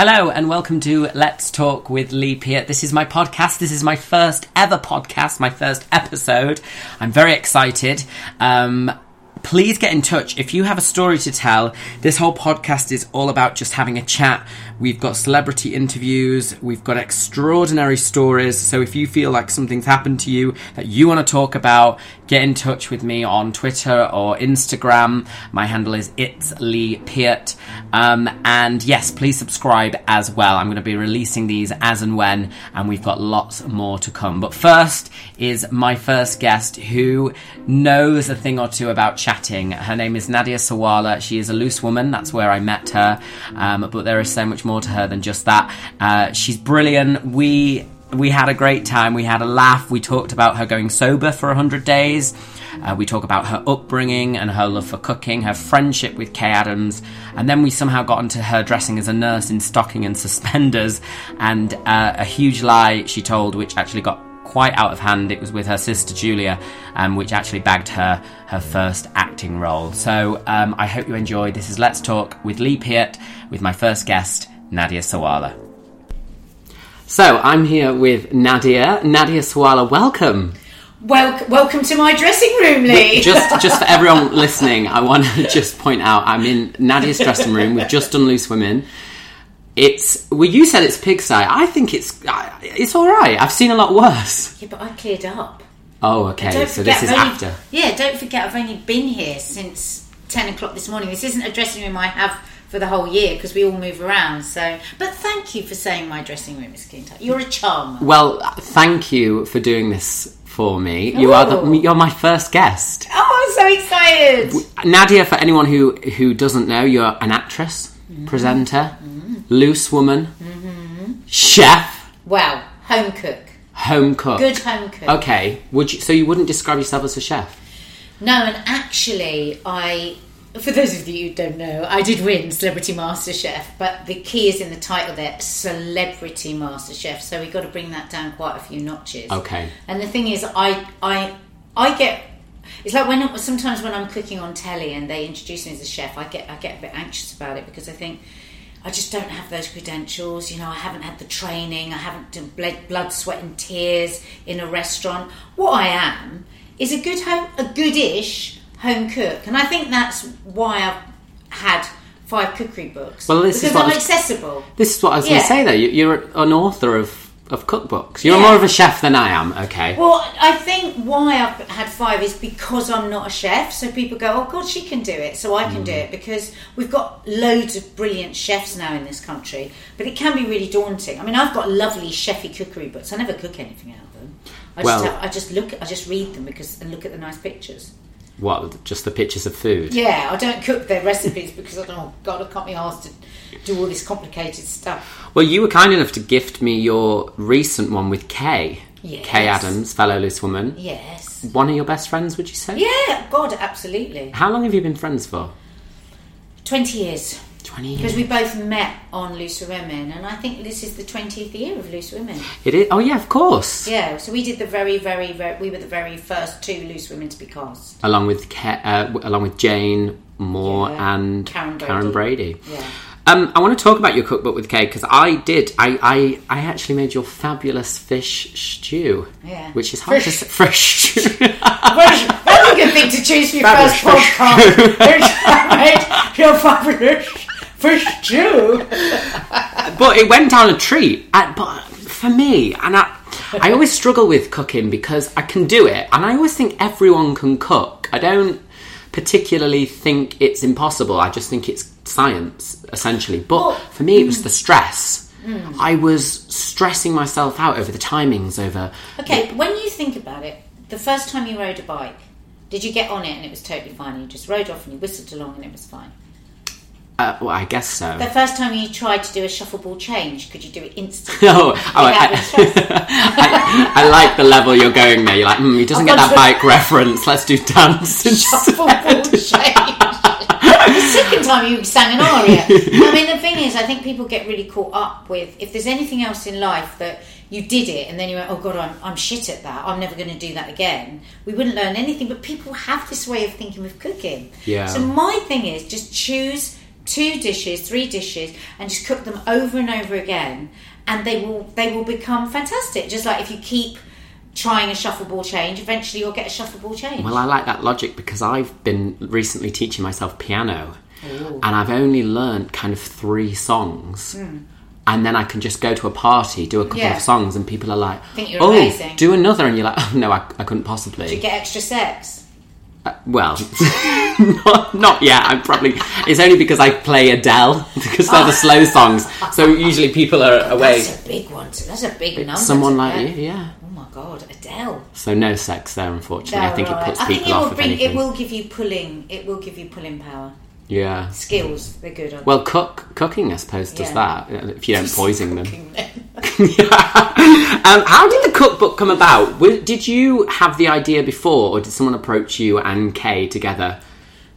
Hello and welcome to Let's Talk with Lee Peart. This is my podcast. This is my first ever podcast, my first episode. I'm very excited. Um, please get in touch if you have a story to tell. This whole podcast is all about just having a chat. We've got celebrity interviews, we've got extraordinary stories. So if you feel like something's happened to you that you want to talk about, get in touch with me on Twitter or Instagram. My handle is it's Lee Peart. Um, and yes, please subscribe as well. I'm going to be releasing these as and when, and we've got lots more to come. But first is my first guest who knows a thing or two about chatting. Her name is Nadia Sawalha. She is a loose woman. That's where I met her. Um, but there is so much more to her than just that. Uh, she's brilliant. We we had a great time. We had a laugh. We talked about her going sober for 100 days. Uh, we talk about her upbringing and her love for cooking, her friendship with Kaye Adams, and then we somehow got into her dressing as a nurse in stocking and suspenders, and uh, a huge lie she told, which actually got quite out of hand. It was with her sister Julia, um, which actually bagged her her first acting role. So um, I hope you enjoy. This is Let's Talk with Lee Peart with my first guest, Nadia Sawalha. So I'm here with Nadia. Nadia Sawalha, welcome. Wel- welcome to my dressing room, Lee. just just for everyone listening, I want to just point out I'm in Nadia's dressing room. We've just done Loose Women. It's well, you said it's pigsty. I think it's it's all right. I've seen a lot worse. yeah, but I cleared up. Oh, okay. Don't So forget this is only- after. Yeah, don't forget I've only been here since ten o'clock this morning. This isn't a dressing room I have for the whole year because we all move around. So, but thank you for saying my dressing room is clean. You're a charmer. Well, thank you for doing this for me. You are the, you're my first guest. Oh, I'm so excited! Nadia, for anyone who who doesn't know, you're an actress, Mm-hmm. presenter, loose woman, chef, Wow, home cook, home cook. good home cook. Okay. Would you? So you wouldn't describe yourself as a chef? No, and actually, I. For those of you who don't know, I did win Celebrity Master Chef, but the key is in the title there, Celebrity Master Chef. So we've got to bring that down quite a few notches. Okay. And the thing is, I, I, I get. It's like when sometimes when I'm cooking on telly and they introduce me as a chef, I get I get a bit anxious about it because I think I just don't have those credentials. You know, I haven't had the training. I haven't done blood, blood, sweat, and tears in a restaurant. What I am is a good home, a goodish home cook, and I think that's why I've had five cookery books. Well, this is because what I'm was- accessible. This is what I was going to say. Though You- you're an author of of cookbooks. You're Yeah. more of a chef than I am. Okay. Well, I think why I've had five is because I'm not a chef. So people go, "Oh God, she can do it," so I can do Mm. it because we've got loads of brilliant chefs now in this country. But it can be really daunting. I mean, I've got lovely chefy cookery books. I never cook anything out of them. I Well- just have, I just look, I just read them because and look at the nice pictures. What? Just the pictures of food. Yeah, I don't cook their recipes because I don't. God, I can't be asked to do all this complicated stuff. Well, you were kind enough to gift me your recent one with Kaye. Yes. Kaye Adams, fellow loose woman. Yes. One of your best friends, would you say? Yeah. God, absolutely. How long have you been friends for? Twenty years. Twenty Because we both met on Loose Women, and I think this is the 20th year of Loose Women. It is. Oh yeah, of course. Yeah, so we did the very, very, very we were the very first two Loose Women to be cast. Along with Kaye, uh, along with Jane Moore Yeah. and Karren Brady. Yeah. Um, I want to talk about your cookbook with Kaye because I did. I, I I actually made your fabulous fish stew. Yeah. Which is hard Fish- to say. Fresh stew. Very, very good thing to choose for your Fabulous first fish. podcast. Your fabulous fish stew. but it went down a treat. Uh, but for me, and I, I always struggle with cooking because I can do it, and I always think everyone can cook. I don't particularly think it's impossible. I just think it's science, essentially. But Well, for me, it was the stress. I was stressing myself out over the timings, over Okay, when you think about it, the first time you rode a bike, did you get on it and it was totally fine? And You just rode off and you whistled along and it was fine. Uh, well, I guess so. The first time you tried to do a shuffle ball change, could you do it instantly? Oh, oh, I. I, I like the level you're going there. You're like, hmm, he doesn't get that bike reference. Let's do dance. Shuffle ball change. the second time you sang an aria. I mean, the thing is, I think people get really caught up with if there's anything else in life that you did it and then you went, oh god, I'm, I'm shit at that. I'm never going to do that again. We wouldn't learn anything. But people have this way of thinking with cooking. Yeah. So my thing is just choose two dishes, three dishes, and just cook them over and over again, and they will they will become fantastic. Just like if you keep trying a shuffle ball change, eventually you'll get a shuffle ball change. Well, I like that logic because I've been recently teaching myself piano, and I've only learned kind of three songs. Hmm. And then I can just go to a party, do a couple. Yeah. of songs, and people are like, "Oh, amazing." do another," and you're like, "Oh no, I, I couldn't possibly." you get extra sex. Uh, well, not, not yet. I'm probably. It's only because I play Adele because they're the slow songs. So usually people are away. That's a big one. That's a big number. Someone like you, yeah. Oh my god, Adele. So no sex there, unfortunately. I think No, it puts I think people it off will if bring. anything. It will give you pulling. It will give you pulling power. Yeah. Skills. They're good. On Well, cook cooking, I suppose, does Yeah. that uh, if you don't poison them. Cooking them. um, how did the cookbook come about? Did you have the idea before, or did someone approach you and Kaye together?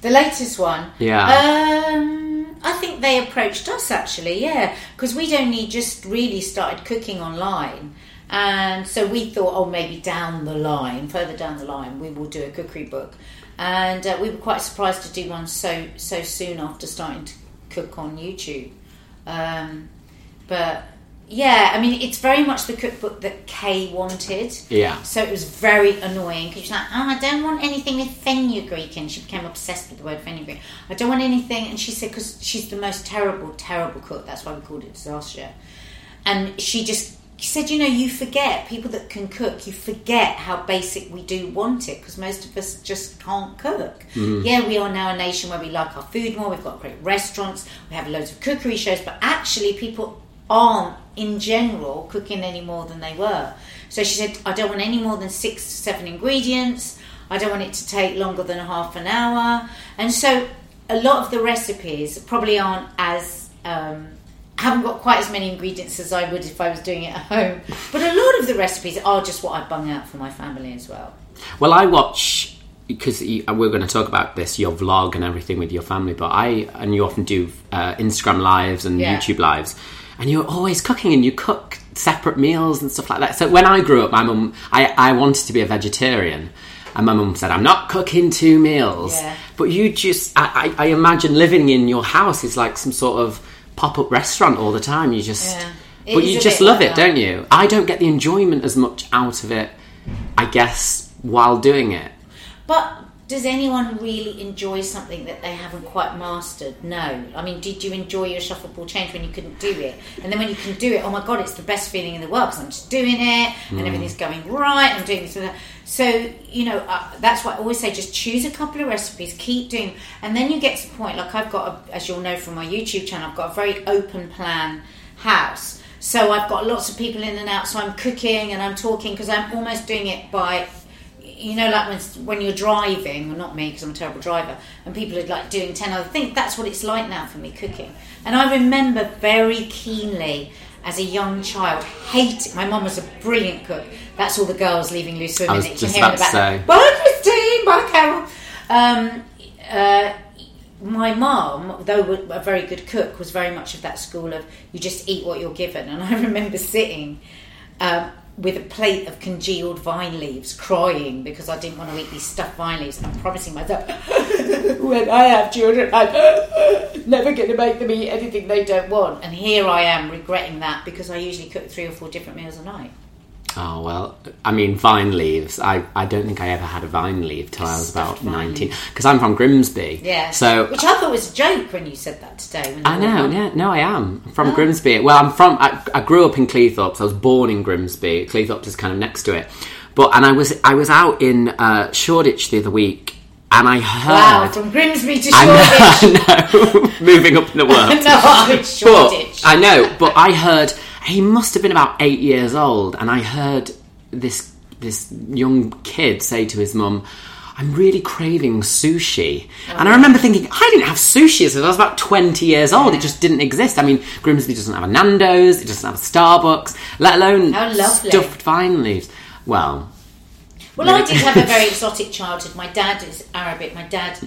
The latest one. Yeah. Um, I think they approached us actually, yeah, because we'd only just really started cooking online. And so we thought, oh, maybe down the line, further down the line, we will do a cookery book. And uh, we were quite surprised to do one so so soon after starting to cook on YouTube. Um, but yeah, I mean, it's very much the cookbook that Kaye wanted. Yeah. So it was very annoying because she's like, oh, I don't want anything with fenugreek in. She became obsessed with the word fenugreek. I don't want anything. And she said, because she's the most terrible, terrible cook. That's why we called it Disaster. And she just she said, you know, you forget, people that can cook, you forget how basic we do want it because most of us just can't cook. Yeah, we are now a nation where we like our food more. We've got great restaurants. We have loads of cookery shows. But actually, people aren't in general cooking any more than they were. So she said, I don't want any more than six to seven ingredients. I don't want it to take longer than half an hour. And so a lot of the recipes probably aren't as um, haven't got quite as many ingredients as I would if I was doing it at home. But a lot of the recipes are just what I bung out for my family as well. Well, I watch because we're going to talk about this your vlog and everything with your family, but I and you often do uh, Instagram lives and Yeah. YouTube lives, and you're always cooking and you cook separate meals and stuff like that. So when I grew up, my mum, I, I wanted to be a vegetarian. And my mum said, "I'm not cooking two meals." Yeah. But you just, I, I, I imagine living in your house is like some sort of pop-up restaurant all the time. You just, Yeah. But you just love like it, that. don't you? I don't get the enjoyment as much out of it, I guess, while doing it. But does anyone really enjoy something that they haven't quite mastered? No. I mean, did you enjoy your shuffle ball change when you couldn't do it? And then when you can do it, oh my god, it's the best feeling in the world because I'm just doing it and mm. everything's going right. I'm doing this and that. So you know, uh, that's why I always say, just choose a couple of recipes, keep doing, and then you get to the point. Like I've got, a, as you'll know from my YouTube channel, I've got a very open plan house. So I've got lots of people in and out. So I'm cooking and I'm talking because I'm almost doing it by you know, like when when you're driving, well, not me because I'm a terrible driver, and people are like doing ten other things. That's what it's like now for me cooking. And I remember very keenly as a young child, hate. My mum was a brilliant cook. That's all the girls leaving loose women. I was just about the to back. Bye, Christine. Bye, Carol. Um, uh, my mum, though a very good cook, was very much of that school of you just eat what you're given. And I remember sitting um, with a plate of congealed vine leaves, crying because I didn't want to eat these stuffed vine leaves, I'm promising myself, when I have children, I'm never going to make them eat anything they don't want. And here I am regretting that because I usually cook three or four different meals a night. Oh well, I mean vine leaves. I, I don't think I ever had a vine leaf till I was about Stuffed vine nineteen because I'm from Grimsby. Yeah. So which I thought was a joke when you said that today. When I know. Yeah. No, I am I'm from Oh. Grimsby. Well, I'm from. I, I grew up in Cleethorpes. I was born in Grimsby. Cleethorpes is kind of next to it. But and I was I was out in uh, Shoreditch the other week, and I heard. Wow, from Grimsby to Shoreditch. I know, I know. moving up in the world. no, Shoreditch. But I know, but I heard he must have been about eight years old, and I heard this this young kid say to his mum. I'm really craving sushi. And I remember thinking, I didn't have sushi since I was about 20 years old. It just didn't exist. I mean, Grimsby doesn't have a Nando's, it doesn't have a Starbucks, let alone stuffed vine leaves. Well, Well, I did have a very exotic childhood. My dad is Arabic. My dad,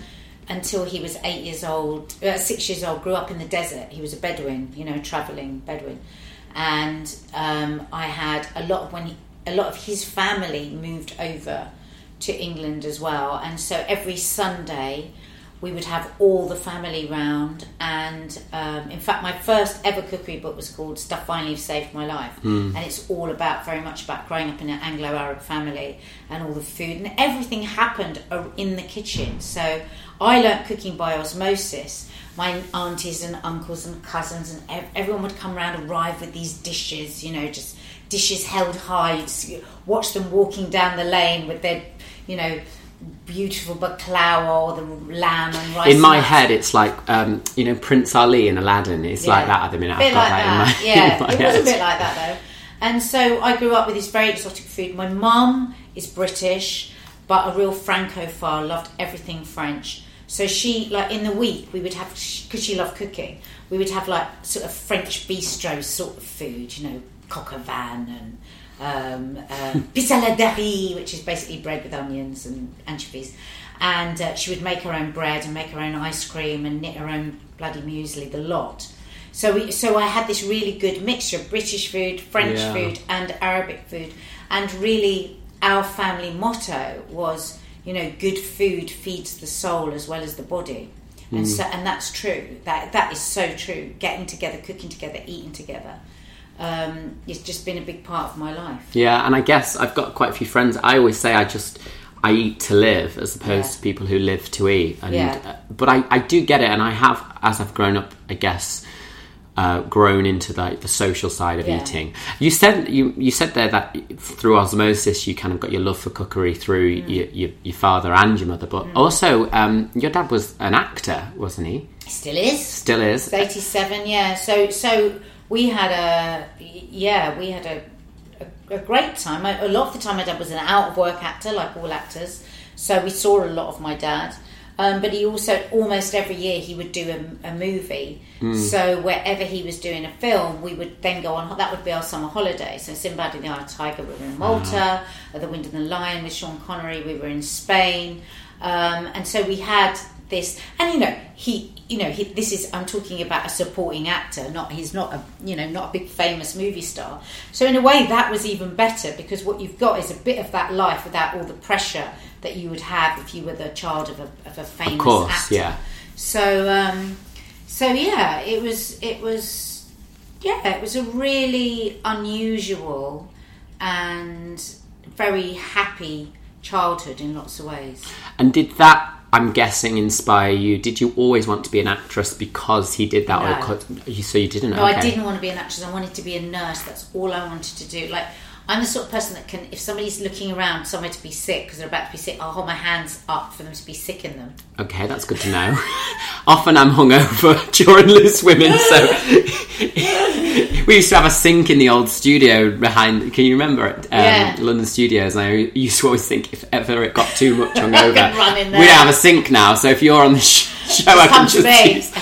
until he was eight years old, uh, six years old, grew up in the desert. He was a Bedouin, you know, traveling Bedouin, and um, I had a lot of when he, a lot of his family moved over to England as well, and so every Sunday we would have all the family round. And um, in fact, my first ever cookery book was called Stuffed Vine Leaves Saved My Life. Hmm. And it's all about, very much about growing up in an Anglo Arab family and all the food. And everything happened in the kitchen. So I learnt cooking by osmosis. My aunties and uncles and cousins and ev- everyone would come around arrive with these dishes, you know, just dishes held high. Watch them walking down the lane with their, you know, beautiful baklava or the lamb and rice. In my nuts. head, it's like um, you know Prince Ali in Aladdin. It's like that at the minute. A bit I've like that, that. in my, yeah, it was a bit like that though. And so I grew up with this very exotic food. My mum is British, but a real Francophile, loved everything French. So she, like in the week, we would have because she loved cooking. We would have like sort of French bistro sort of food, you know, coq au vin and um, uh, riz, which is basically bread with onions and anchovies. And uh, she would make her own bread and make her own ice cream and knit her own bloody muesli, the lot. So we, so I had this really good mixture of British food, French Yeah. food, and Arabic food. And really, our family motto was, you know, good food feeds the soul as well as the body. And so, and that's true. That that is so true. Getting together, cooking together, eating together. Um, it's just been a big part of my life. Yeah, and I guess I've got quite a few friends. I always say I just I eat to live as opposed Yeah. to people who live to eat. And Yeah. uh, but I, I do get it, and I have as I've grown up, I guess. Uh, grown into like the social side of Yeah. eating. You said you you said there that through osmosis you kind of got your love for cookery through Mm. your, your your father and your mother, but also um, your dad was an actor, wasn't he? Still is. Still is. 87 yeah so so we had a yeah we had a, a, a great time a, a lot of the time my dad was an out of work actor like all actors so we saw a lot of my dad um, but he also almost every year he would do a, a movie. So wherever he was doing a film we would then go on that would be our summer holiday. So Sinbad and the Eye of Tiger we were in Malta uh, The Wind and the Lion with Sean Connery we were in Spain. Um, and so we had this and you know he you know he, this is i'm talking about a supporting actor not he's not a you know not a big famous movie star. So in a way that was even better because what you've got is a bit of that life without all the pressure that you would have if you were the child of a, of a famous Of course, actor yeah. so um so yeah it was it was yeah it was a really unusual and very happy childhood in lots of ways And did that, I'm guessing, inspire you? Did you always want to be an actress because he did that? No. Or so you didn't? No, okay. I didn't want to be an actress. I wanted to be a nurse. That's all I wanted to do. Like, I'm the sort of person that can, if somebody's looking around somewhere to be sick because they're about to be sick, I'll hold my hands up for them to be sick in them. Okay, that's good to know. Often I'm hungover during Loose Women, so we used to have a sink in the old studio behind. Can you remember it? Um, Yeah. London Studios. And I used to always think if ever it got too much hungover, can run in there. we don't have a sink now. So if you're on the sh- show, I can just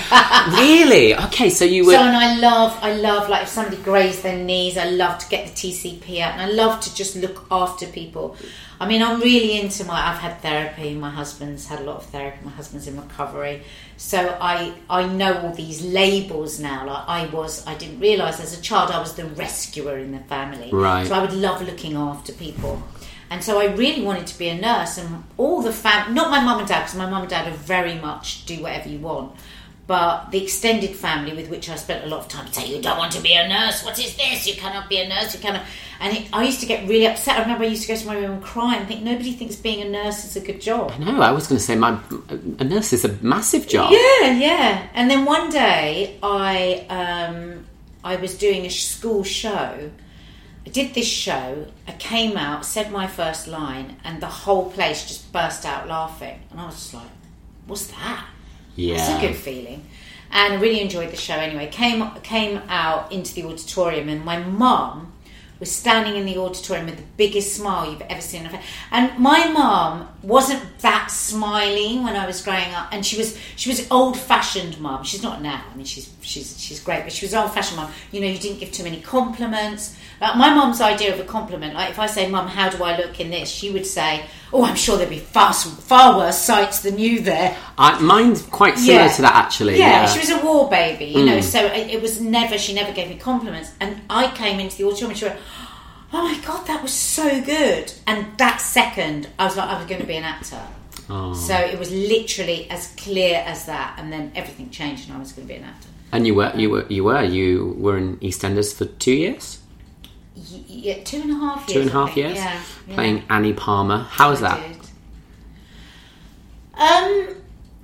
really? Okay, so you were. So, and I love, I love, like, if somebody grazed their knees, I love to get the TCP out, and I love to just look after people. I mean, I'm really into my. I've had therapy. My husband's had a lot of therapy. My husband's in recovery, so I I know all these labels now. Like I was, I didn't realise as a child I was the rescuer in the family. Right. So I would love looking after people. And so I really wanted to be a nurse, and all the fam not my mum and dad, because my mum and dad are very much do whatever you want, but the extended family with which I spent a lot of time say, You don't want to be a nurse, what is this? You cannot be a nurse, you cannot. And it, I used to get really upset. I remember I used to go to my room and cry and think, Nobody thinks being a nurse is a good job. no, I was going to say my a nurse is a massive job. Yeah, yeah. And then one day I um, I was doing a school show. I did this show. I came out, said my first line, and the whole place just burst out laughing. And I was just like, "What's that?" Yeah. It's a good feeling. And I really enjoyed the show anyway. Came came out into the auditorium and my mum was standing in the auditorium with the biggest smile you've ever seen on her face. And my mum wasn't that smiling when I was growing up and she was she was old fashioned mum. She's not now. I mean she's she's she's great, but she was an old fashioned mum. You know, you didn't give too many compliments. Like my mum's idea of a compliment, like if I say, Mum, how do I look in this? She would say, Oh, I'm sure there'd be far far worse sights than you there. I, mine's quite similar Yeah. to that actually. Yeah, she was a war baby, you Mm. know. So it, it was never. She never gave me compliments, and I came into the auditorium and she went, "Oh my god, that was so good!" And that second, I was like, I was going to be an actor. Oh. So it was literally as clear as that, and then everything changed, and I was going to be an actor. And you were you were you were you were in EastEnders for two years, Yeah, two and a half years. two and a half years, Yeah, yeah. playing Annie Palmer. How was that? Um,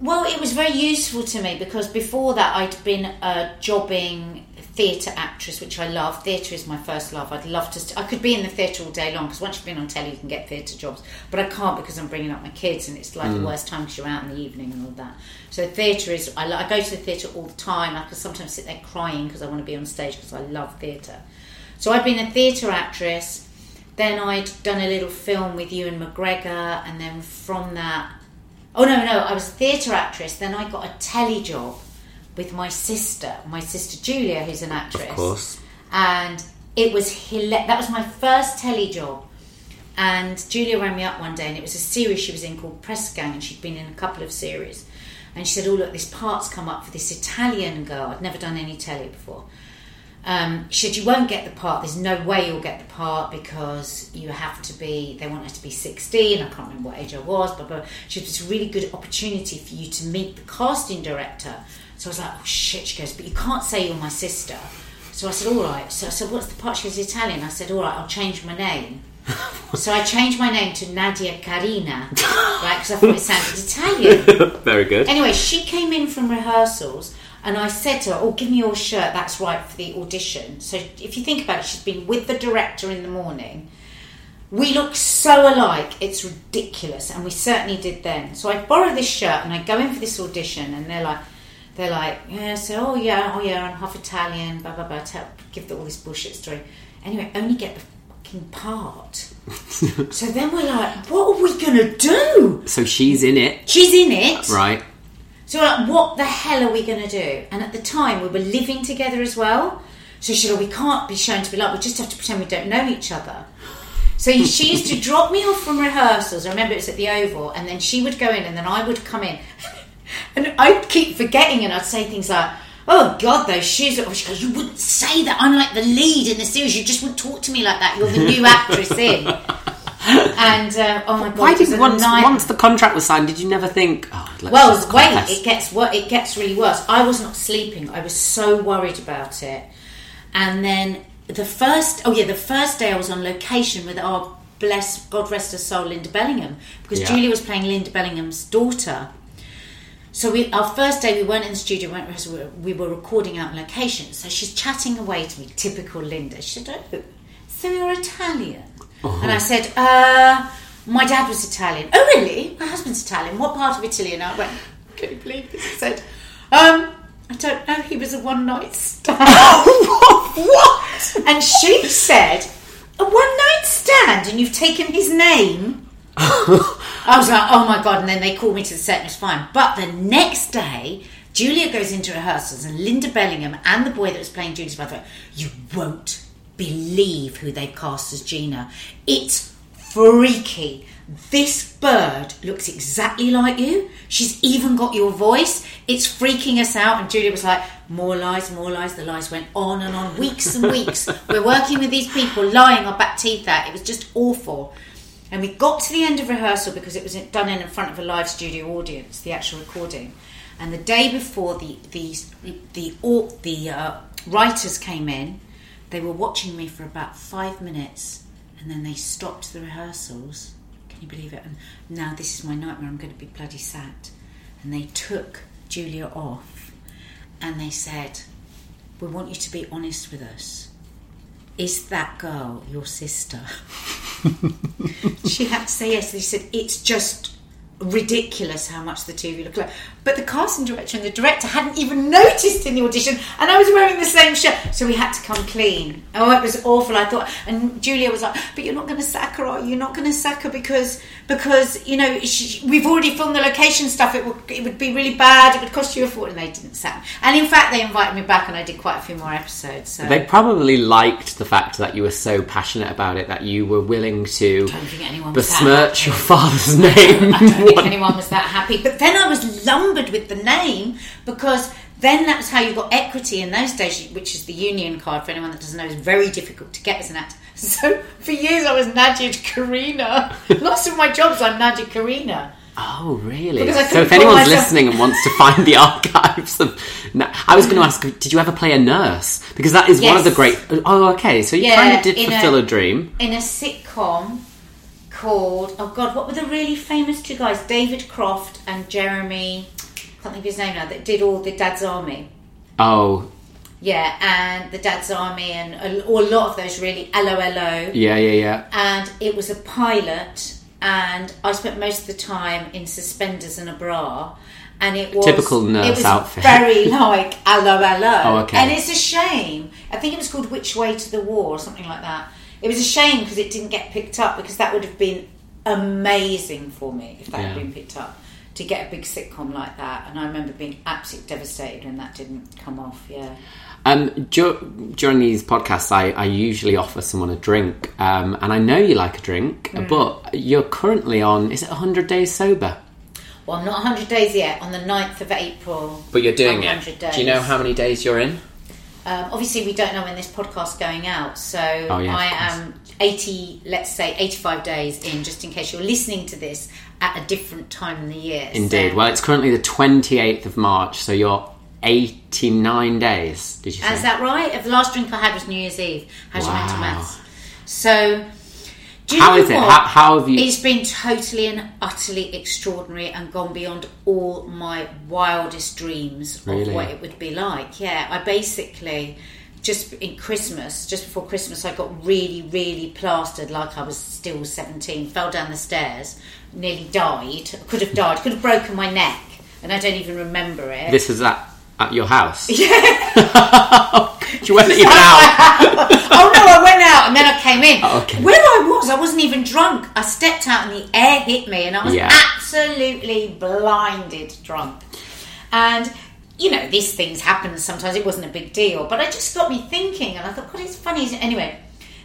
well, it was very useful to me because before that I'd been a jobbing theatre actress, which I love. Theatre is my first love. I'd love to. St- I could be in the theatre all day long because once you've been on telly, you can get theatre jobs. But I can't because I'm bringing up my kids, and it's like the mm. worst time because you're out in the evening and all that. So theatre is. I, I go to the theatre all the time. I can sometimes sit there crying because I want to be on stage because I love theatre. So I'd been a theatre actress. Then I'd done a little film with Ewan McGregor, and then from that, oh no, no, I was a theatre actress. Then I got a telly job with my sister, my sister Julia, who's an actress. Of course. And it was that was my first telly job. And Julia rang me up one day, and it was a series she was in called Press Gang, and she'd been in a couple of series. And she said, "Oh look, this part's come up for this Italian girl. I'd never done any telly before." Um, she said, "You won't get the part. There's no way you'll get the part because you have to be. They want her to be 16. I can't remember what age I was, but, but she said it's a really good opportunity for you to meet the casting director." So I was like, "Oh shit!" She goes, "But you can't say you're my sister." So I said, "All right." So I said, "What's the part?" She goes, "Italian." I said, "All right, I'll change my name." so I changed my name to Nadia Carina, right? Because I thought it sounded Italian. Very good. Anyway, she came in from rehearsals and I said to her, Oh, give me your shirt, that's right for the audition. So if you think about it, she's been with the director in the morning. We look so alike, it's ridiculous, and we certainly did then. So I borrow this shirt and I go in for this audition, and they're like, they're like, yeah, so oh yeah, oh yeah, I'm half Italian, blah blah blah. Tell, give the, all this bullshit story. Anyway, only get the fucking part. so then we're like, what are we gonna do? so she's in it, She's in it, right? so we're like, what the hell are we going to do? And at the time, we were living together as well. So she said, oh, we can't be shown to be like, we just have to pretend we don't know each other. So she used to drop me off from rehearsals. I remember it was at the Oval, and then she would go in, and then I would come in. And I'd keep forgetting, and I'd say things like, Oh God, those shoes! Oh, she goes, you wouldn't say that. I'm like the lead in the series. You just wouldn't talk to me like that. You're the new actress in. And uh, oh my God, Why did once night- once the contract was signed, did you never think? Oh, let's well, wait, it gets what it gets really worse. I was not sleeping. I was so worried about it. And then the first, oh yeah, the first day I was on location with our bless God rest her soul, Linda Bellingham, because Yeah. Julia was playing Linda Bellingham's daughter. So we, our first day, we weren't in the studio. We, weren't we were- recording out on location. So she's chatting away to me, typical Linda. She said, "Oh, so you're Italian?" And I said, "Uh, my dad was Italian." Oh, really? My husband's Italian. What part of Italy? And I went, "Can you believe this?" I said, "Um, I don't know. He was a one night stand." what? And she said, "A one night stand, and you've taken his name." I was like, "Oh my god!" And then they called me to the set, and it was fine. But the next day, Julia goes into rehearsals, and Linda Bellingham and the boy that was playing Julie's brother, you won't believe who they cast as Gina. It's freaky. This bird looks exactly like you. She's even got your voice. It's freaking us out. And Julia was like, more lies, more lies. The lies went on and on, weeks and weeks. We're working with these people, lying our back teeth out. It was just awful. And we got to the end of rehearsal because it was done in front of a live studio audience, the actual recording. And the day before, the the the the, uh, writers came in. They were watching me for about five minutes, and then they stopped the rehearsals. Can you believe it? And now this is my nightmare. I'm going to be bloody sacked. And they took Julia off, and they said, "We want you to be honest with us. Is that girl your sister?" she had to say yes. They said it's just ridiculous how much the you look alike. But the casting director and the director hadn't even noticed in the audition, and I was wearing the same shirt, so we had to come clean. Oh, it was awful. I thought, and Julia was like, "But you're not going to sack her, are you? You're not going to sack her because because you know she, we've already filmed the location stuff. It would it would be really bad. It would cost you a fortune." And they didn't sack. me. And in fact, they invited me back, and I did quite a few more episodes. So They probably liked the fact that you were so passionate about it that you were willing to I don't think anyone was that besmirch your father's name. I don't think anyone was that happy. But then I was lumbered with the name because then that's how you got equity in those days, which is the union card for anyone that doesn't know is very difficult to get as an actor. So for years I was Nadia Karina. Lots of my jobs I'm Nadia Karina. Oh, really? So if anyone's myself- listening and wants to find the archives of, I was going to ask, did you ever play a nurse? Because that is one of the great. Oh, okay. So you Yeah, kind of did in a- fulfill a dream. in a sitcom called oh god, what were the really famous two guys? David Croft and Jeremy. I can't think of his name now. That did all the Dad's Army. Oh, Yeah, and the Dad's Army and a, or a lot of those really 'Allo 'Allo. yeah, yeah, yeah. And it was a pilot, and I spent most of the time in suspenders and a bra. And it was Typical nurse it was outfit. Very like 'Allo 'Allo. Oh, okay. And it's a shame. I think it was called Which Way to the War or something like that. It was a shame because it didn't get picked up because that would have been amazing for me if that had been picked up to get a big sitcom like that. And I remember being absolutely devastated when that didn't come off. Yeah. Um, dur- during these podcasts, I, I usually offer someone a drink, um, and I know you like a drink, Mm. but you're currently on. Is it 100 days sober? Well, I'm not 100 days yet. On the 9th of April. But you're doing it. days. Do you know how many days you're in? Um, obviously, we don't know when this podcast's going out, so Oh, yeah, I am 80, let's say 85 days in, just in case you're listening to this at a different time in the year. Indeed. So- Well, it's currently the 28th of March, so you're 89 days. Did you say? Is that right? The last drink I had was New Year's Eve. How's your mental Wow. maths? So, do you How is it? How, how, have you? It's been totally and utterly extraordinary and gone beyond all my wildest dreams Really? of what it would be like. Yeah, I basically just in Christmas, just before Christmas, I got really, really plastered like I was still 17, fell down the stairs, nearly died. Could have died, could have broken my neck, and I don't even remember it. This is at, at your house? Yeah. you weren't even out. oh no, I went out and then I came in. Oh, okay. Where I was, I wasn't even drunk. I stepped out and the air hit me, and I was Yeah. absolutely blinded drunk. And you know, these things happen sometimes. It wasn't a big deal, but it just got me thinking, and I thought, God, it's funny. Anyway,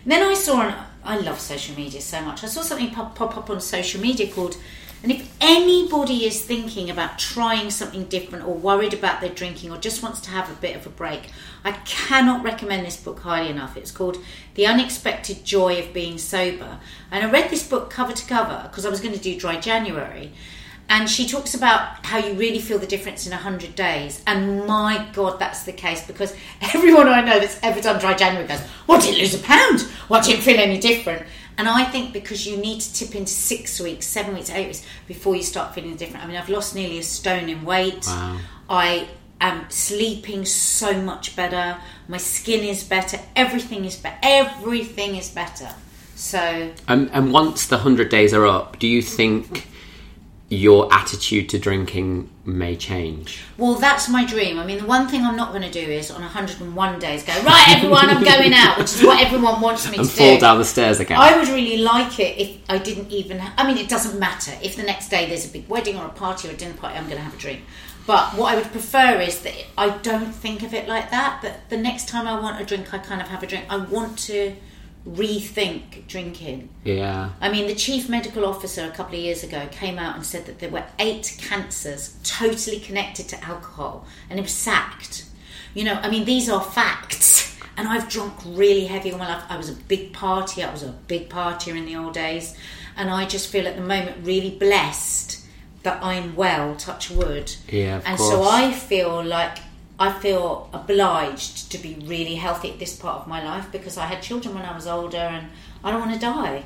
then I saw, an, I love social media so much. I saw something pop, pop up on social media called. And if anybody is thinking about trying something different or worried about their drinking or just wants to have a bit of a break, I cannot recommend this book highly enough. It's called The Unexpected Joy of Being Sober. And I read this book cover to cover because I was going to do Dry January. And she talks about how you really feel the difference in 100 days. And my God, that's the case because everyone I know that's ever done dry January goes, Well, didn't lose a pound. Well, didn't feel any different. And I think because you need to tip into six weeks, seven weeks, eight weeks before you start feeling different. I mean, I've lost nearly a stone in weight. Wow. I am sleeping so much better. My skin is better. Everything is better. Everything is better. So Um, and once the 100 days are up, do you think your attitude to drinking may change? Well, that's my dream. I mean, the one thing I'm not going to do is on 101 days go, right, everyone, I'm going out, which is what everyone wants me to do. And to fall do. down the stairs again? I would really like it if I didn't even. I mean, it doesn't matter if the next day there's a big wedding or a party or a dinner party. I'm going to have a drink. But what I would prefer is that I don't think of it like that. But the next time I want a drink, I kind of have a drink. I want to rethink drinking. yeah. I mean, the chief medical officer a couple of years ago came out and said that there were eight cancers totally connected to alcohol, and he was sacked. You know, I mean, these are facts. And I've drunk really heavy all my life. I was a big partier. I was a big partier in the old days, and I just feel at the moment really blessed that I'm well. Touch wood. Yeah, of and course. so I feel like I feel obliged to be really healthy at this part of my life because I had children when I was older, and I don't want to die.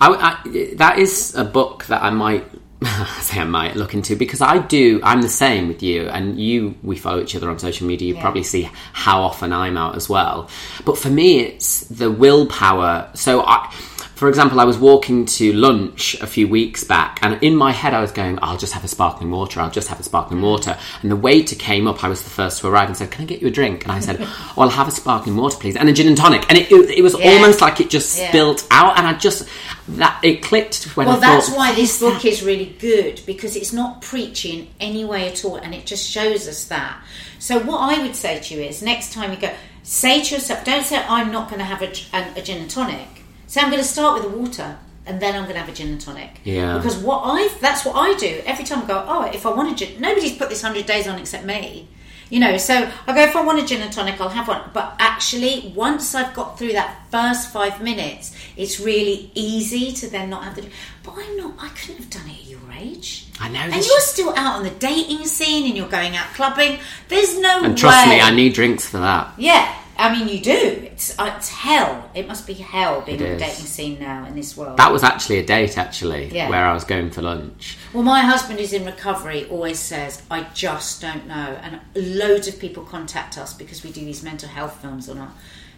I, I- that is a book that I might I say I might look into because I do. I'm the same with you, and you. We follow each other on social media. You Yeah. probably see how often I'm out as well. But for me, it's the willpower. So I. For example, I was walking to lunch a few weeks back, and in my head, I was going, "I'll just have a sparkling water. I'll just have a sparkling mm. water." And the waiter came up. I was the first to arrive and said, "Can I get you a drink?" And I said, "Oh, "I'll have a sparkling water, please, and a gin and tonic." And it, it, it was Yeah. almost like it just Yeah. spilled out, and I just that it clicked when Well, I that's why this book ah. is really good because it's not preaching any way at all, and it just shows us that. So, what I would say to you is, next time you go, say to yourself, don't say I'm not going to have a, a, a gin and tonic. Say I'm going to start with the water, and then I'm going to have a gin and tonic. Yeah. Because what I that's what I do every time. I go, oh, if I want a gin, nobody's put this hundred days on except me. You know, so I go if I want a gin and tonic, I'll have one. But actually, once I've got through that first five minutes, it's really easy to then not have the. But I'm not. I couldn't have done it at your age. I know. And you're still out on the dating scene, and you're going out clubbing. There's no and trust way. me, I need drinks for that. Yeah, I mean, you do. It's uh, it's hell. It must be hell being on the dating scene now in this world. That was actually a date, actually, Yeah. where I was going for lunch. Well, my husband is in recovery, always says, I just don't know. And loads of people contact us because we do these mental health films on our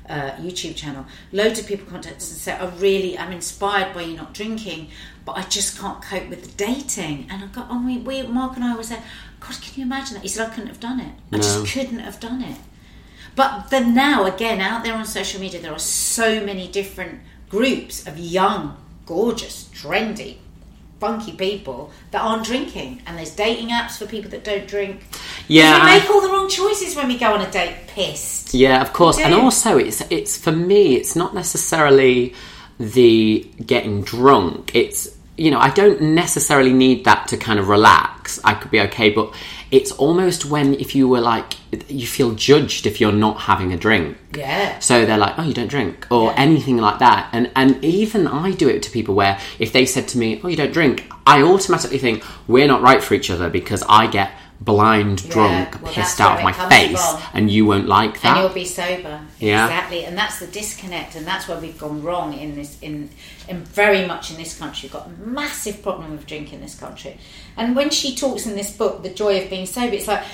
uh, YouTube channel. Loads of people contact us and say, I really, I'm inspired by you not drinking, but I just can't cope with the dating. And I got, and we, we, Mark and I always said, God, can you imagine that? He said, I couldn't have done it. I No. just couldn't have done it. But then now, again, out there on social media, there are so many different groups of young, gorgeous, trendy, funky people that aren't drinking. And there's dating apps for people that don't drink. Yeah, We make all the wrong choices when we go on a date pissed. Yeah, of course. And also, it's it's for me. It's not necessarily the getting drunk. It's you know, I don't necessarily need that to kind of relax. I could be okay, but it's almost when if you were like you feel judged if you're not having a drink. Yeah. So they're like, "Oh, you don't drink," or Yeah. anything like that. And and even I do it to people where if they said to me, "Oh, you don't drink," I automatically think we're not right for each other because I get blind drunk, well, pissed out of my face, from. and you won't like that. and you'll be sober. Yeah. Exactly. And that's the disconnect and that's where we've gone wrong in this in in very much in this country. We've got a massive problem with drink in this country. And when she talks in this book, The Joy of Being Sober, it's like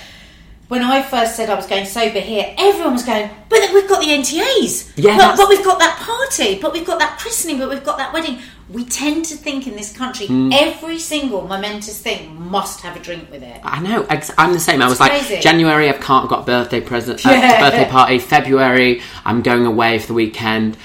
when I first said I was going sober here, everyone was going, but we've got the NTAs. Yeah, but, but we've got that party, but we've got that christening, but we've got that wedding. We tend to think in this country, Hmm. every single momentous thing must have a drink with it. I know. I'm the same. I was like. January. I can't got birthday present, uh, Yeah. birthday party. February, I'm going away for the weekend.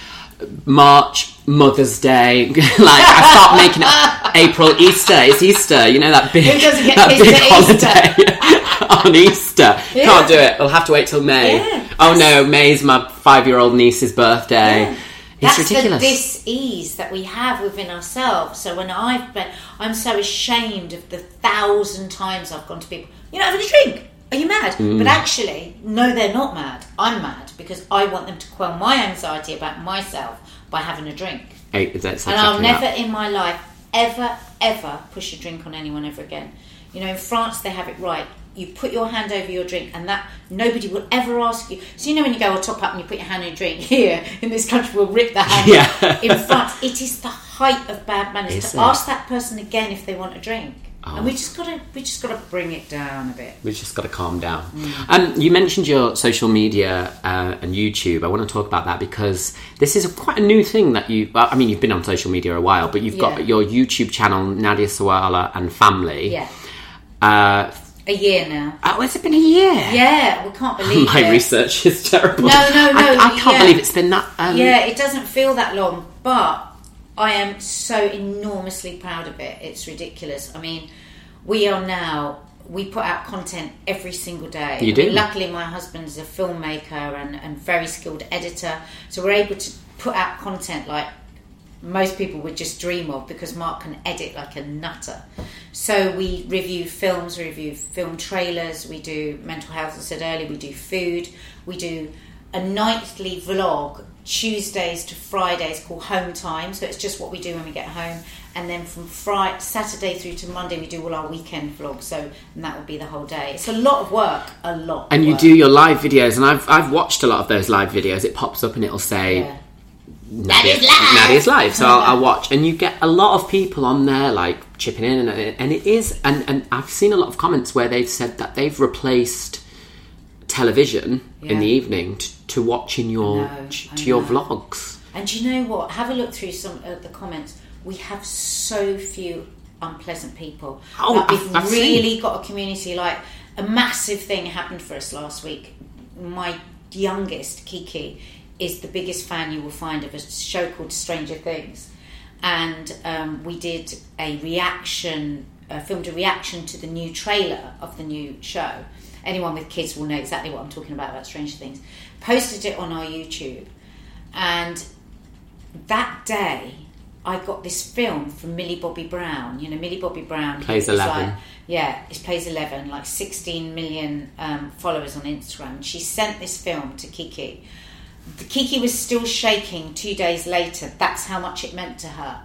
March, Mother's Day. like I start making it. April, Easter. It's Easter. You know that big doesn't get that big holiday on Easter. Yeah. Can't do it. We'll have to wait till May. Yeah. Oh no, May's my five-year-old niece's birthday. Yeah. It's That's ridiculous. the dis-ease that we have within ourselves. So when I've been, I'm so ashamed of the thousand times I've gone to people. You don't have any drink. Are you mad? Mm. But actually, no, they're not mad. I'm mad because I want them to quell my anxiety about myself by having a drink. Hey, that's And I'll never that. in my life ever, ever push a drink on anyone ever again. You know, in France they have it right. You put your hand over your drink, and that nobody will ever ask you. So you know when you go or top up and you put your hand in your drink. Here in this country, we'll rip the hand. Yeah. In France, it is the height of bad manners Is to it? ask that person again if they want a drink. Oh. And we just gotta, we just gotta bring it down a bit. We've just got to calm down. Mm. Um, you mentioned your social media uh, and YouTube. I want to talk about that because this is quite a new thing that you. Well, I mean, you've been on social media a while, but you've got your YouTube channel, Nadia Sawalha and Family. Yeah, Uh, a year now. oh, has it been a year? Yeah, we can't believe My it. research is terrible. No, no, no, I, I can't yeah. believe it's been that. Um, Yeah, it doesn't feel that long, but I am so enormously proud of it. It's ridiculous. I mean, we are now we put out content every single day. You I do? mean, luckily, my husband's a filmmaker and, and very skilled editor, so we're able to put out content like most people would just dream of because Mark can edit like a nutter. So we review films, we review film trailers, we do mental health, as I said earlier, we do food, we do a nightly vlog Tuesdays to Fridays called Home Time. So it's just what we do when we get home. And then from Friday, Saturday through to Monday, we do all our weekend vlogs. So and that would be the whole day. It's a lot of work, a lot. of And you work. do your live videos, and I've I've watched a lot of those live videos. It pops up and it'll say Yeah. Nadia's live. Nadia's live. So I'll, I'll watch, and you get a lot of people on there like chipping in, and, and it is, and, and I've seen a lot of comments where they've said that they've replaced television in the evening t- to watching your know, to your vlogs. And you know what? Have a look through some of the comments. We have so few unpleasant people. Oh, Like, we've I've seen. really got a community. Like a massive thing happened for us last week. My youngest Kiki is the biggest fan you will find of a show called Stranger Things, and um, we did a reaction, uh, filmed a reaction to the new trailer of the new show. Anyone with kids will know exactly what I'm talking about about Stranger Things. Posted it on our YouTube, and that day I got this film from Millie Bobby Brown. You know, Millie Bobby Brown Plays 11. Like, yeah, it plays eleven, like sixteen million um, followers on Instagram. She sent this film to Kiki. The Kiki was still shaking two days later. That's how much it meant to her.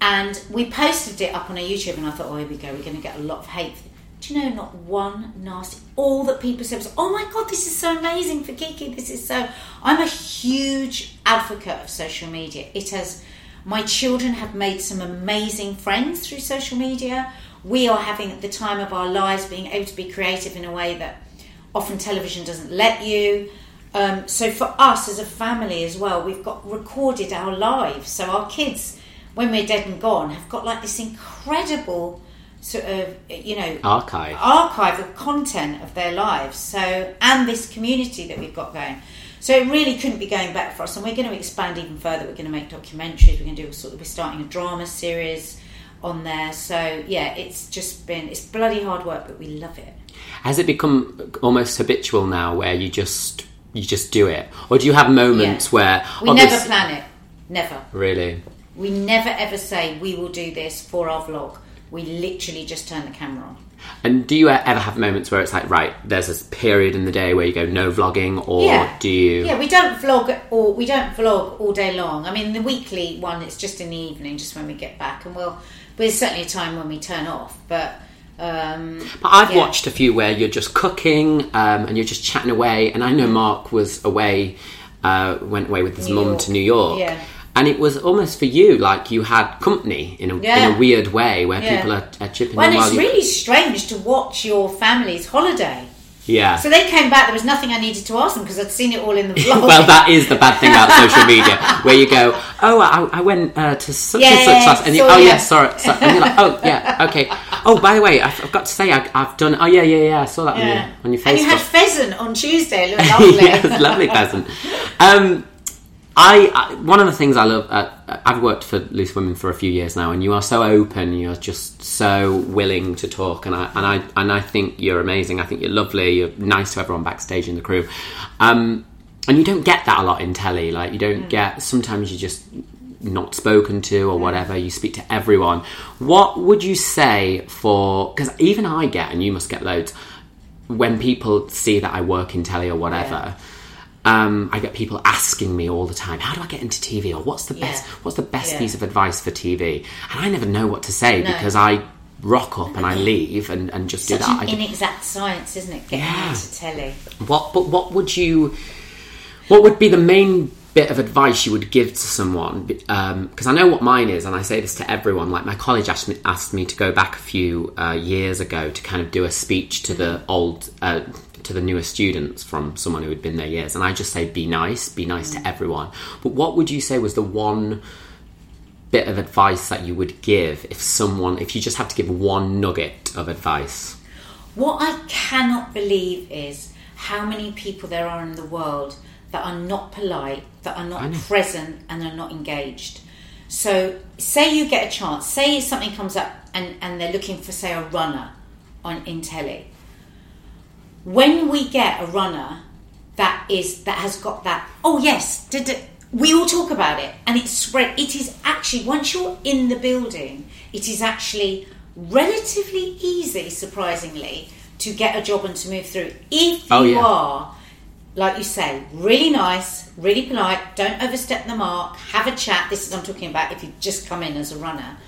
And we posted it up on our YouTube, and I thought, oh, here we go. We're going to get a lot of hate. Do you know, not one nasty. All that people said was, oh my god, this is so amazing for Kiki. This is so. I'm a huge advocate of social media. It has. My children have made some amazing friends through social media. We are having the time of our lives being able to be creative in a way that often television doesn't let you. Um, so for us as a family as well, we've got recorded our lives. So our kids, when we're dead and gone, have got like this incredible sort of you know Archive. archive of content of their lives. So and this community that we've got going. So it really couldn't be going back for us, and we're going to expand even further. We're going to make documentaries. We're going to do sort of. We're starting a drama series on there. So yeah, it's just been it's bloody hard work, but we love it. Has it become almost habitual now, where you just you just do it, or do you have moments Yeah. where We never plan it. Never. really? We never ever say we will do this for our vlog. We literally just turn the camera on. And do you ever have moments where it's like, right, there's this period in the day where you go no vlogging, or Yeah. do you? Yeah, we don't vlog or we don't vlog all day long. I mean, the weekly one it's just in the evening, just when we get back, and we'll. There's certainly a time when we turn off, but um, But I've Yeah. watched a few where you're just cooking um, and you're just chatting away. And I know Mark was away, uh, went away with his mum to New York. Yeah. And it was almost for you like you had company in a, in a weird way where Yeah. people are, are chipping well, in while it's really strange to watch your family's holiday. yeah. So they came back. There was nothing I needed to ask them because I'd seen it all in the vlog. well, that is the bad thing about social media, where you go, "Oh, I, I went uh, to such and such class," and you, "Oh ya." yeah, sorry," sorry. and you're like, "Oh yeah, okay." Oh, by the way, I've got to say, I, I've done. Oh yeah, yeah, yeah. I saw that on your on your And you had pheasant on Tuesday. It looked lovely. yes, lovely pheasant. Um, I, I one of the things I love. Uh, I've worked for Loose Women for a few years now, and you are so open. You're just so willing to talk, and I and I and I think you're amazing. I think you're lovely. You're nice to everyone backstage in the crew, um, and you don't get that a lot in telly. Like you don't get. Sometimes you just not spoken to or whatever. You speak to everyone. What would you say for? Because even I get, and you must get loads when people see that I work in telly or whatever, um, I get people asking me all the time, "How do I get into TV?" or "What's the best? What's the best Yeah. piece of advice for TV?" And I never know what to say No. because I rock up and I leave and, and just Such do that. An inexact science, isn't it? Getting Yeah. into telly. what? But what would you? What would be the main bit of advice you would give to someone? Because I know what mine is, and I say this to everyone. Like my college asked me, asked me to go back a few uh, years ago to kind of do a speech to the old. Uh, to the newer students from someone who had been there years, and I just say, be nice, be nice to mm. everyone. But what would you say was the one bit of advice that you would give if someone, if you just had to give one nugget of advice? What I cannot believe is how many people there are in the world that are not polite, that are not present, and are not engaged. So, say you get a chance, say something comes up and, and they're looking for, say, a runner on in telly. When we get a runner that is that has got that, oh yes, did it, we all talk about it, and it's spread. It is actually once you're in the building, it is actually relatively easy, surprisingly, to get a job and to move through if Oh, you yeah. are like you say, really nice, really polite, don't overstep the mark, have a chat. This is I'm talking about if you just come in as a runner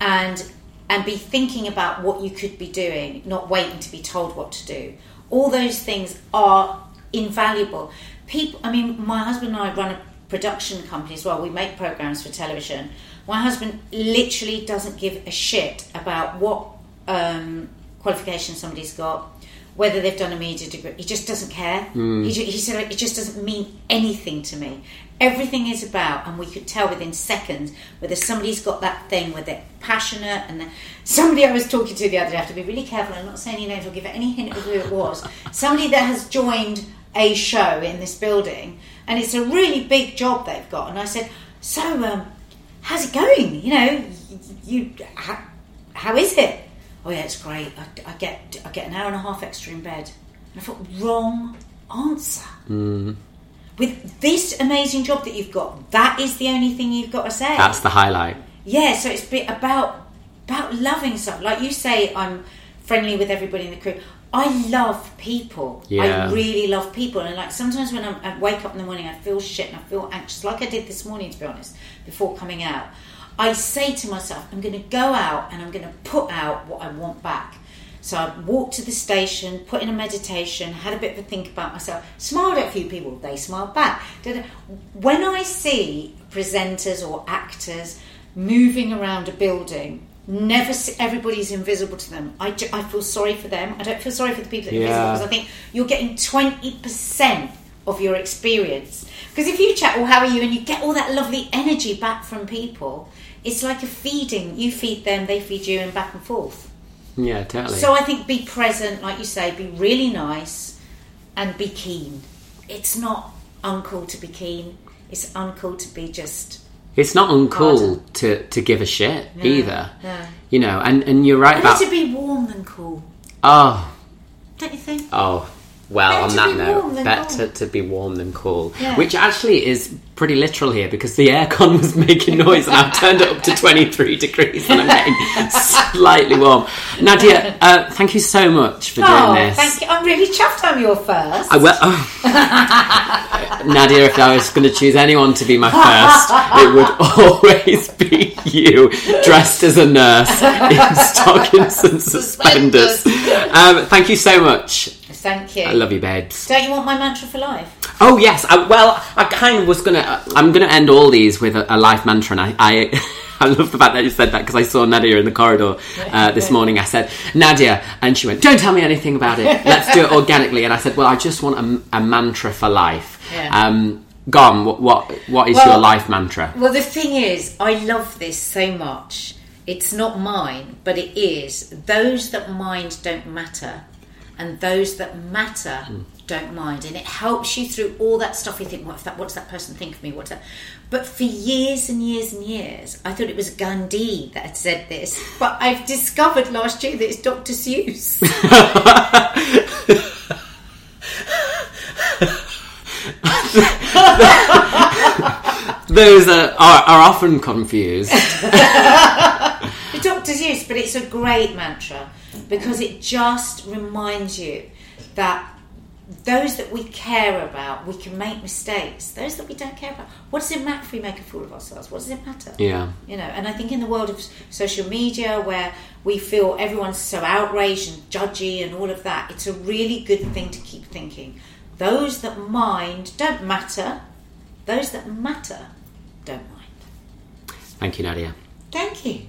and and be thinking about what you could be doing, not waiting to be told what to do. All those things are invaluable. People I mean, my husband and I run a production company as well. We make programs for television. My husband literally doesn't give a shit about what um, qualification somebody's got, whether they've done a media degree. He just doesn't care. He, ju- he said it just doesn't mean anything to me. Everything is about, and we could tell within seconds whether somebody's got that thing where they're passionate. And somebody I was talking to the other day, I have to be really careful. I'm not saying any names. I'll give any hint of who it was. somebody that has joined a show in this building, and it's a really big job they've got. And I said, so. Um, how's it going? You know, you how, how is it? Oh yeah, it's great. I, I get I get an hour and a half extra in bed. And I thought wrong answer. with this amazing job that you've got, that is the only thing you've got to say. That's the highlight. Yeah, so it's be- about about loving stuff. Like you say, I'm friendly with everybody in the crew. I love people. Yeah. I really love people. And like sometimes when I'm, I wake up in the morning, I feel shit and I feel anxious, like I did this morning, to be honest, before coming out. I say to myself, I'm going to go out and I'm going to put out what I want back. So I walked to the station, put in a meditation, had a bit of a think about myself, smiled at a few people, they smiled back. When I see presenters or actors moving around a building, never see, everybody's invisible to them. I, ju- I feel sorry for them. I don't feel sorry for the people that are Yeah. invisible because I think you're getting 20% of your experience. Because if you chat, well, how are you? And you get all that lovely energy back from people, it's like a feeding. You feed them, they feed you, and back and forth. Yeah, totally. So I think be present, like you say, be really nice and be keen. It's not uncool to be keen, it's uncool to be just. It's not uncool Harder. to, to give a shit either. no. You know, and, and you're right Better about. to be warm than cool, oh, don't you think? oh. Well, on that note, better cool. to be warm than cool. Yeah. Which actually is pretty literal here because the aircon was making noise and I've turned it up to 23 degrees and I'm getting slightly warm. Nadia, uh, thank you so much for doing Oh, this. thank you. I'm really chuffed I'm your first. I. Oh. Nadia, if I was going to choose anyone to be my first, it would always be you, dressed as a nurse in stockings and suspenders. Um, thank you so much. Thank you. I love you, babes. Don't you want my mantra for life? Oh yes. I, well, I kind of was gonna. I'm gonna end all these with a, a life mantra, and I. I I love the fact that you said that because I saw Nadia in the corridor uh, this morning. I said, Nadia, and she went, Don't tell me anything about it. Let's do it organically. And I said, Well, I just want a, a mantra for life. Yeah. Um, Gom, what, what, what is Well- your life mantra? Well, the thing is, I love this so much. It's not mine, but it is. Those that mind don't matter, and those that matter hmm. don't mind. And it helps you through all that stuff. You think, what if that? What's that person think of me? What's that? But for years and years and years, I thought it was Gandhi that had said this. But I've discovered last year that it's Dr. Seuss. Those are, are, are often confused. Dr. Seuss, but it's a great mantra because it just reminds you that those that we care about, we can make mistakes. Those that we don't care about, what does it matter if we make a fool of ourselves? What does it matter? yeah. You know, and I think in the world of social media where we feel everyone's so outraged and judgy and all of that, it's a really good thing to keep thinking. Those that mind don't matter. Those that matter don't mind. Thank you, Nadia. Thank you.